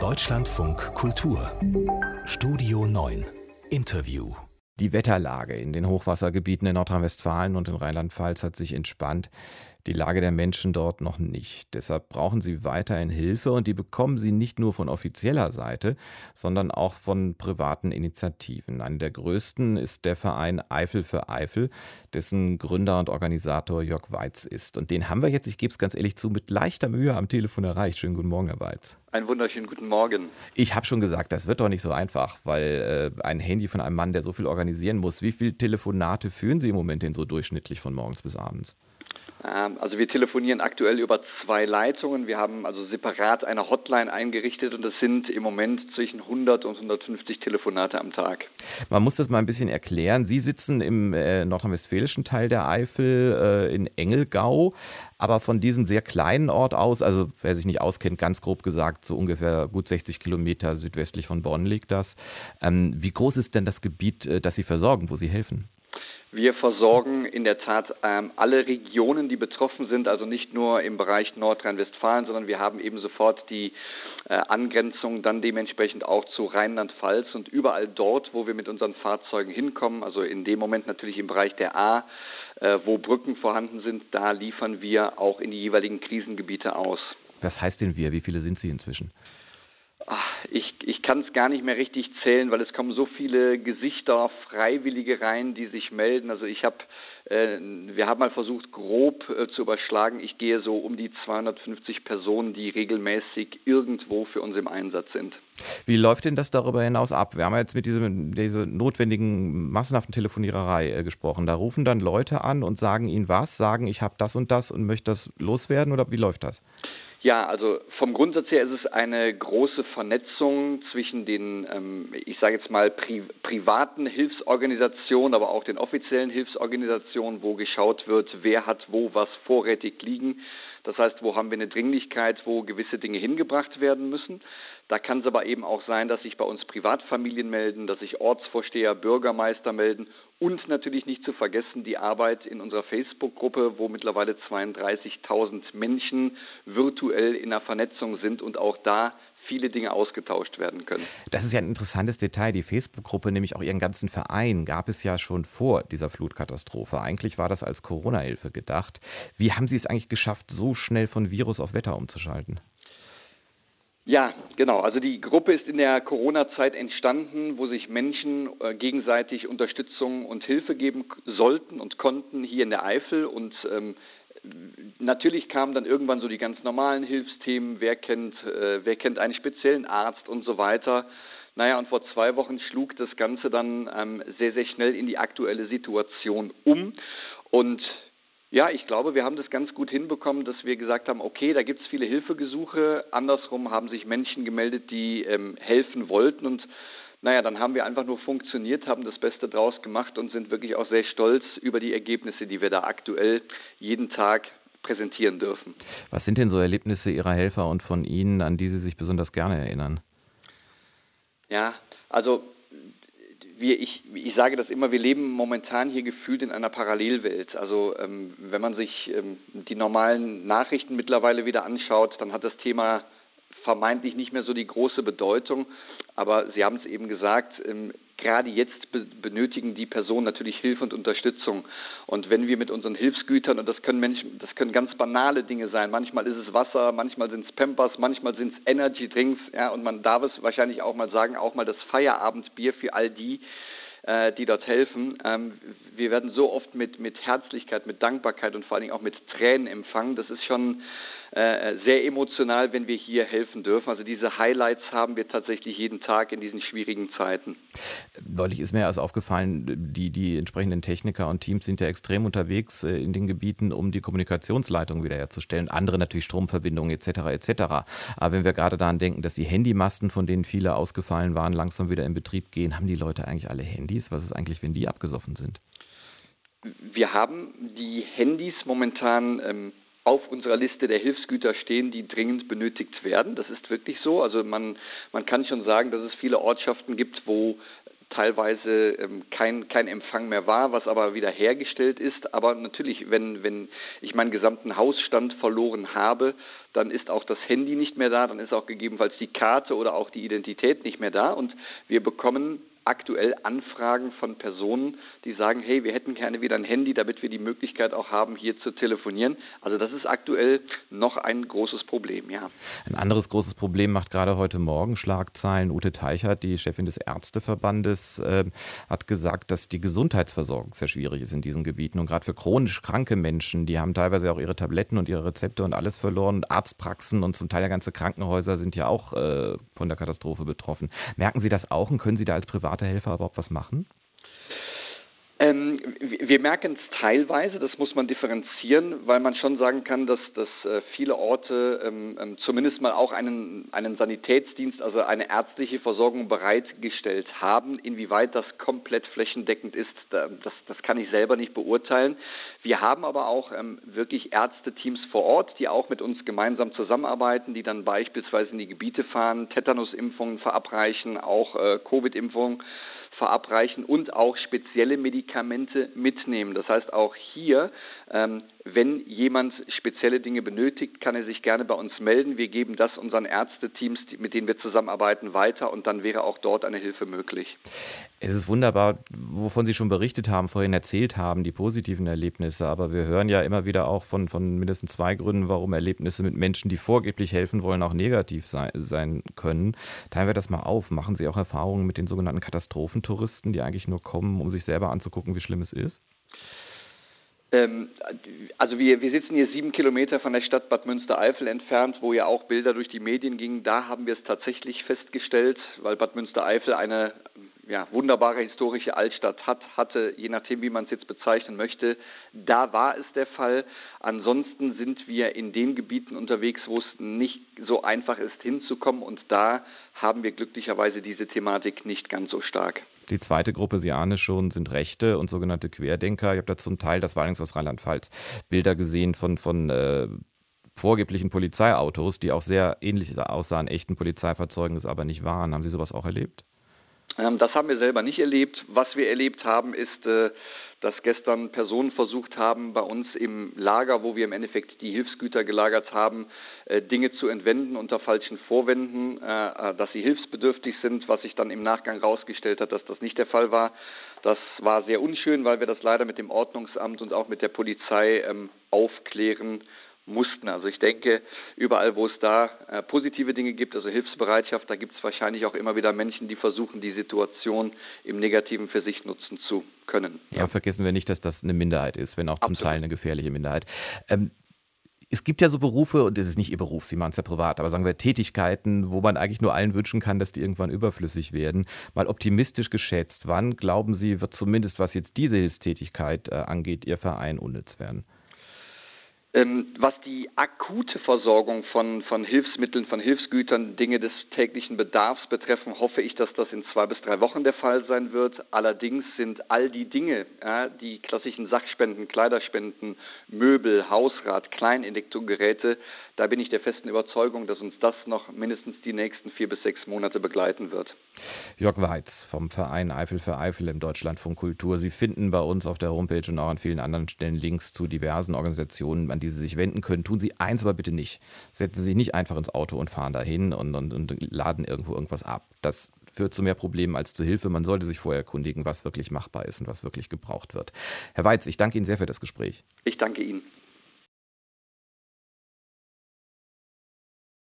Deutschlandfunk Kultur. Studio 9 Interview. Die Wetterlage in den Hochwassergebieten in Nordrhein-Westfalen und in Rheinland-Pfalz hat sich entspannt die Lage der Menschen dort noch nicht. Deshalb brauchen sie weiterhin Hilfe und die bekommen sie nicht nur von offizieller Seite, sondern auch von privaten Initiativen. Eine der größten ist der Verein Eifel für Eifel, dessen Gründer und Organisator Jörg Weiz ist. Und den haben wir jetzt, ich gebe es ganz ehrlich zu, mit leichter Mühe am Telefon erreicht. Schönen guten Morgen, Herr Weiz. Einen wunderschönen guten Morgen. Ich habe schon gesagt, das wird doch nicht so einfach, weil äh, ein Handy von einem Mann, der so viel organisieren muss. Wie viele Telefonate führen Sie im Moment denn so durchschnittlich von morgens bis abends? Ähm, also wir telefonieren aktuell über zwei Leitungen. Wir haben also separat eine Hotline eingerichtet und es sind im Moment zwischen 100 und 150 Telefonate am Tag. Man muss das mal ein bisschen erklären. Sie sitzen im äh, nordrhein-westfälischen Teil der Eifel äh, in Engelgau, aber von diesem sehr kleinen Ort aus, also wer sich nicht auskennt, ganz grob gesagt, so ungefähr gut 60 Kilometer südwestlich von Bonn liegt das. Ähm, wie groß ist denn das Gebiet, äh, das Sie versorgen, wo Sie helfen? Wir versorgen in der Tat ähm, alle Regionen, die betroffen sind, also nicht nur im Bereich Nordrhein-Westfalen, sondern wir haben eben sofort die äh, Angrenzung dann dementsprechend auch zu Rheinland-Pfalz und überall dort, wo wir mit unseren Fahrzeugen hinkommen, also in dem Moment natürlich im Bereich der A, äh, wo Brücken vorhanden sind, da liefern wir auch in die jeweiligen Krisengebiete aus. Was heißt denn wir? Wie viele sind Sie inzwischen? Ach, ich, ich kann es gar nicht mehr richtig zählen, weil es kommen so viele Gesichter, Freiwillige rein, die sich melden. Also ich habe, äh, wir haben mal versucht, grob äh, zu überschlagen. Ich gehe so um die 250 Personen, die regelmäßig irgendwo für uns im Einsatz sind. Wie läuft denn das darüber hinaus ab? Wir haben jetzt mit diesem, dieser notwendigen massenhaften Telefoniererei äh, gesprochen. Da rufen dann Leute an und sagen ihnen was, sagen, ich habe das und das und möchte das loswerden oder wie läuft das? Ja, also vom Grundsatz her ist es eine große Vernetzung zwischen den, ähm, ich sage jetzt mal, pri privaten Hilfsorganisationen, aber auch den offiziellen Hilfsorganisationen, wo geschaut wird, wer hat wo was vorrätig liegen. Das heißt, wo haben wir eine Dringlichkeit, wo gewisse Dinge hingebracht werden müssen. Da kann es aber eben auch sein, dass sich bei uns Privatfamilien melden, dass sich Ortsvorsteher, Bürgermeister melden und natürlich nicht zu vergessen die Arbeit in unserer Facebook-Gruppe, wo mittlerweile 32.000 Menschen virtuell in der Vernetzung sind und auch da viele Dinge ausgetauscht werden können. Das ist ja ein interessantes Detail. Die Facebook-Gruppe, nämlich auch ihren ganzen Verein, gab es ja schon vor dieser Flutkatastrophe. Eigentlich war das als Corona-Hilfe gedacht. Wie haben Sie es eigentlich geschafft, so schnell von Virus auf Wetter umzuschalten? Ja, genau. Also die Gruppe ist in der Corona-Zeit entstanden, wo sich Menschen äh, gegenseitig Unterstützung und Hilfe geben sollten und konnten hier in der Eifel. Und ähm, natürlich kamen dann irgendwann so die ganz normalen Hilfsthemen. Wer kennt, äh, wer kennt einen speziellen Arzt und so weiter. Naja, und vor zwei Wochen schlug das Ganze dann ähm, sehr, sehr schnell in die aktuelle Situation um. Und ja, ich glaube, wir haben das ganz gut hinbekommen, dass wir gesagt haben, okay, da gibt es viele Hilfegesuche. Andersrum haben sich Menschen gemeldet, die ähm, helfen wollten. Und naja, dann haben wir einfach nur funktioniert, haben das Beste draus gemacht und sind wirklich auch sehr stolz über die Ergebnisse, die wir da aktuell jeden Tag präsentieren dürfen. Was sind denn so Erlebnisse Ihrer Helfer und von Ihnen, an die Sie sich besonders gerne erinnern? Ja, also wir, ich, ich sage das immer, wir leben momentan hier gefühlt in einer Parallelwelt. Also ähm, wenn man sich ähm, die normalen Nachrichten mittlerweile wieder anschaut, dann hat das Thema vermeintlich nicht mehr so die große Bedeutung. Aber Sie haben es eben gesagt, ähm, gerade jetzt be benötigen die Personen natürlich Hilfe und Unterstützung. Und wenn wir mit unseren Hilfsgütern, und das können Menschen, das können ganz banale Dinge sein, manchmal ist es Wasser, manchmal sind es Pampers, manchmal sind es Energy Drinks, ja, und man darf es wahrscheinlich auch mal sagen, auch mal das Feierabendbier für all die, äh, die dort helfen. Ähm, wir werden so oft mit, mit Herzlichkeit, mit Dankbarkeit und vor allen Dingen auch mit Tränen empfangen. Das ist schon äh, sehr emotional, wenn wir hier helfen dürfen. Also diese Highlights haben wir tatsächlich jeden Tag in diesen schwierigen Zeiten. Neulich ist mir also aufgefallen, die, die entsprechenden Techniker und Teams sind ja extrem unterwegs äh, in den Gebieten, um die Kommunikationsleitung wiederherzustellen. Andere natürlich Stromverbindungen etc. etc. Aber wenn wir gerade daran denken, dass die Handymasten, von denen viele ausgefallen waren, langsam wieder in Betrieb gehen, haben die Leute eigentlich alle Handys? Was ist eigentlich, wenn die abgesoffen sind? Wir haben die Handys momentan ähm, auf unserer Liste der Hilfsgüter stehen, die dringend benötigt werden. Das ist wirklich so. Also man, man kann schon sagen, dass es viele Ortschaften gibt, wo teilweise ähm, kein, kein Empfang mehr war, was aber wieder hergestellt ist. Aber natürlich, wenn, wenn ich meinen gesamten Hausstand verloren habe, dann ist auch das Handy nicht mehr da, dann ist auch gegebenenfalls die Karte oder auch die Identität nicht mehr da und wir bekommen aktuell Anfragen von Personen, die sagen, hey, wir hätten gerne wieder ein Handy, damit wir die Möglichkeit auch haben, hier zu telefonieren. Also das ist aktuell noch ein großes Problem, ja. Ein anderes großes Problem macht gerade heute Morgen Schlagzeilen. Ute Teichert, die Chefin des Ärzteverbandes, äh, hat gesagt, dass die Gesundheitsversorgung sehr schwierig ist in diesen Gebieten. Und gerade für chronisch kranke Menschen, die haben teilweise auch ihre Tabletten und ihre Rezepte und alles verloren. Und Arztpraxen und zum Teil ja ganze Krankenhäuser sind ja auch äh, von der Katastrophe betroffen. Merken Sie das auch und können Sie da als Privat private Helfer überhaupt was machen? Ähm, wir merken es teilweise, das muss man differenzieren, weil man schon sagen kann, dass, dass äh, viele Orte ähm, ähm, zumindest mal auch einen, einen Sanitätsdienst, also eine ärztliche Versorgung bereitgestellt haben. Inwieweit das komplett flächendeckend ist, das, das kann ich selber nicht beurteilen. Wir haben aber auch ähm, wirklich Ärzteteams vor Ort, die auch mit uns gemeinsam zusammenarbeiten, die dann beispielsweise in die Gebiete fahren, Tetanusimpfungen verabreichen, auch äh, Covid-Impfungen verabreichen und auch spezielle Medikamente mitnehmen. Das heißt, auch hier, ähm, wenn jemand spezielle Dinge benötigt, kann er sich gerne bei uns melden. Wir geben das unseren Ärzteteams, mit denen wir zusammenarbeiten, weiter und dann wäre auch dort eine Hilfe möglich. Es ist wunderbar, wovon Sie schon berichtet haben, vorhin erzählt haben, die positiven Erlebnisse. Aber wir hören ja immer wieder auch von, von mindestens zwei Gründen, warum Erlebnisse mit Menschen, die vorgeblich helfen wollen, auch negativ sein, sein können. Teilen wir das mal auf. Machen Sie auch Erfahrungen mit den sogenannten Katastrophentouristen, die eigentlich nur kommen, um sich selber anzugucken, wie schlimm es ist? Ähm, also wir, wir sitzen hier sieben Kilometer von der Stadt Bad Münstereifel entfernt, wo ja auch Bilder durch die Medien gingen. Da haben wir es tatsächlich festgestellt, weil Bad Münstereifel eine ja, wunderbare historische Altstadt hat, hatte, je nachdem, wie man es jetzt bezeichnen möchte. Da war es der Fall. Ansonsten sind wir in den Gebieten unterwegs, wo es nicht so einfach ist, hinzukommen. Und da haben wir glücklicherweise diese Thematik nicht ganz so stark. Die zweite Gruppe, Sie ahnen schon, sind Rechte und sogenannte Querdenker. Ich habe da zum Teil, das war allerdings aus Rheinland-Pfalz, Bilder gesehen von, von äh, vorgeblichen Polizeiautos, die auch sehr ähnlich aussahen, echten Polizeifahrzeugen, es aber nicht waren. Haben Sie sowas auch erlebt? Ähm, das haben wir selber nicht erlebt. Was wir erlebt haben, ist, äh, dass gestern Personen versucht haben, bei uns im Lager, wo wir im Endeffekt die Hilfsgüter gelagert haben, äh, Dinge zu entwenden unter falschen Vorwänden, äh, dass sie hilfsbedürftig sind, was sich dann im Nachgang herausgestellt hat, dass das nicht der Fall war. Das war sehr unschön, weil wir das leider mit dem Ordnungsamt und auch mit der Polizei ähm, aufklären mussten. Also ich denke, überall, wo es da äh, positive Dinge gibt, also Hilfsbereitschaft, da gibt es wahrscheinlich auch immer wieder Menschen, die versuchen, die Situation im Negativen für sich nutzen zu können. Ja, vergessen wir nicht, dass das eine Minderheit ist, wenn auch Absolut. zum Teil eine gefährliche Minderheit. Ähm, es gibt ja so Berufe, und das ist nicht Ihr Beruf, Sie machen es ja privat, aber sagen wir Tätigkeiten, wo man eigentlich nur allen wünschen kann, dass die irgendwann überflüssig werden. Mal optimistisch geschätzt, wann glauben Sie, wird zumindest was jetzt diese Hilfstätigkeit äh, angeht, Ihr Verein unnütz werden? Ähm, was die akute Versorgung von, von Hilfsmitteln, von Hilfsgütern, Dinge des täglichen Bedarfs betreffen, hoffe ich, dass das in zwei bis drei Wochen der Fall sein wird. Allerdings sind all die Dinge, ja, die klassischen Sachspenden, Kleiderspenden, Möbel, Hausrat, Kleinelektrogeräte, da bin ich der festen Überzeugung, dass uns das noch mindestens die nächsten vier bis sechs Monate begleiten wird. Jörg Weiz vom Verein Eifel für Eifel im Deutschlandfunk Kultur. Sie finden bei uns auf der Homepage und auch an vielen anderen Stellen Links zu diversen Organisationen, an die Sie sich wenden können. Tun Sie eins aber bitte nicht. Setzen Sie sich nicht einfach ins Auto und fahren dahin und, und, und laden irgendwo irgendwas ab. Das führt zu mehr Problemen als zu Hilfe. Man sollte sich vorher erkundigen, was wirklich machbar ist und was wirklich gebraucht wird. Herr Weiz, ich danke Ihnen sehr für das Gespräch. Ich danke Ihnen.